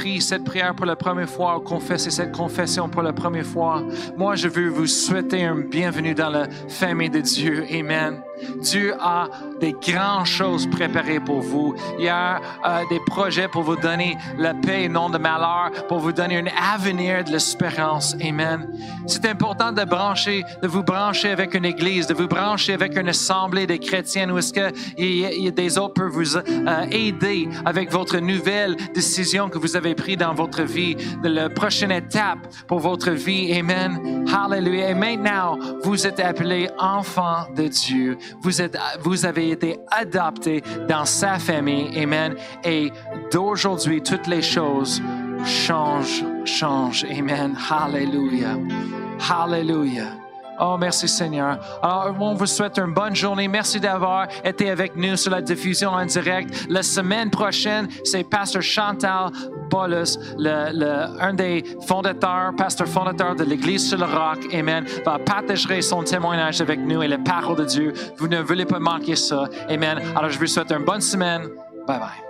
Speaker 2: pris cette prière pour la première fois ou confessé cette confession pour la première fois, moi je veux vous souhaiter un bienvenue dans la famille de Dieu. Amen. Dieu a des grandes choses préparées pour vous. Il y a euh, des projets pour vous donner la paix et non de malheur, pour vous donner un avenir de l'espérance. Amen. C'est important de brancher, de vous brancher avec une église, de vous brancher avec une assemblée de chrétiens où est-ce que y a des autres peuvent vous euh, aider avec votre nouvelle décision que vous avez prise dans votre vie, la prochaine étape pour votre vie. Amen. Hallelujah. Et maintenant, vous êtes appelés enfants de Dieu. Vous, êtes, vous avez été adoptés dans sa famille. Amen. Et d'aujourd'hui, toutes les choses changent, changent. Amen. Hallelujah. Hallelujah. Oh, merci Seigneur. Alors, on vous souhaite une bonne journée. Merci d'avoir été avec nous sur la diffusion en direct. La semaine prochaine, c'est Pasteur Chantal Paulus, le, un des fondateurs, pasteur fondateur de l'Église sur le roc, Amen, va partager son témoignage avec nous et la parole de Dieu. Vous ne voulez pas manquer ça. Amen. Alors, je vous souhaite une bonne semaine. Bye bye.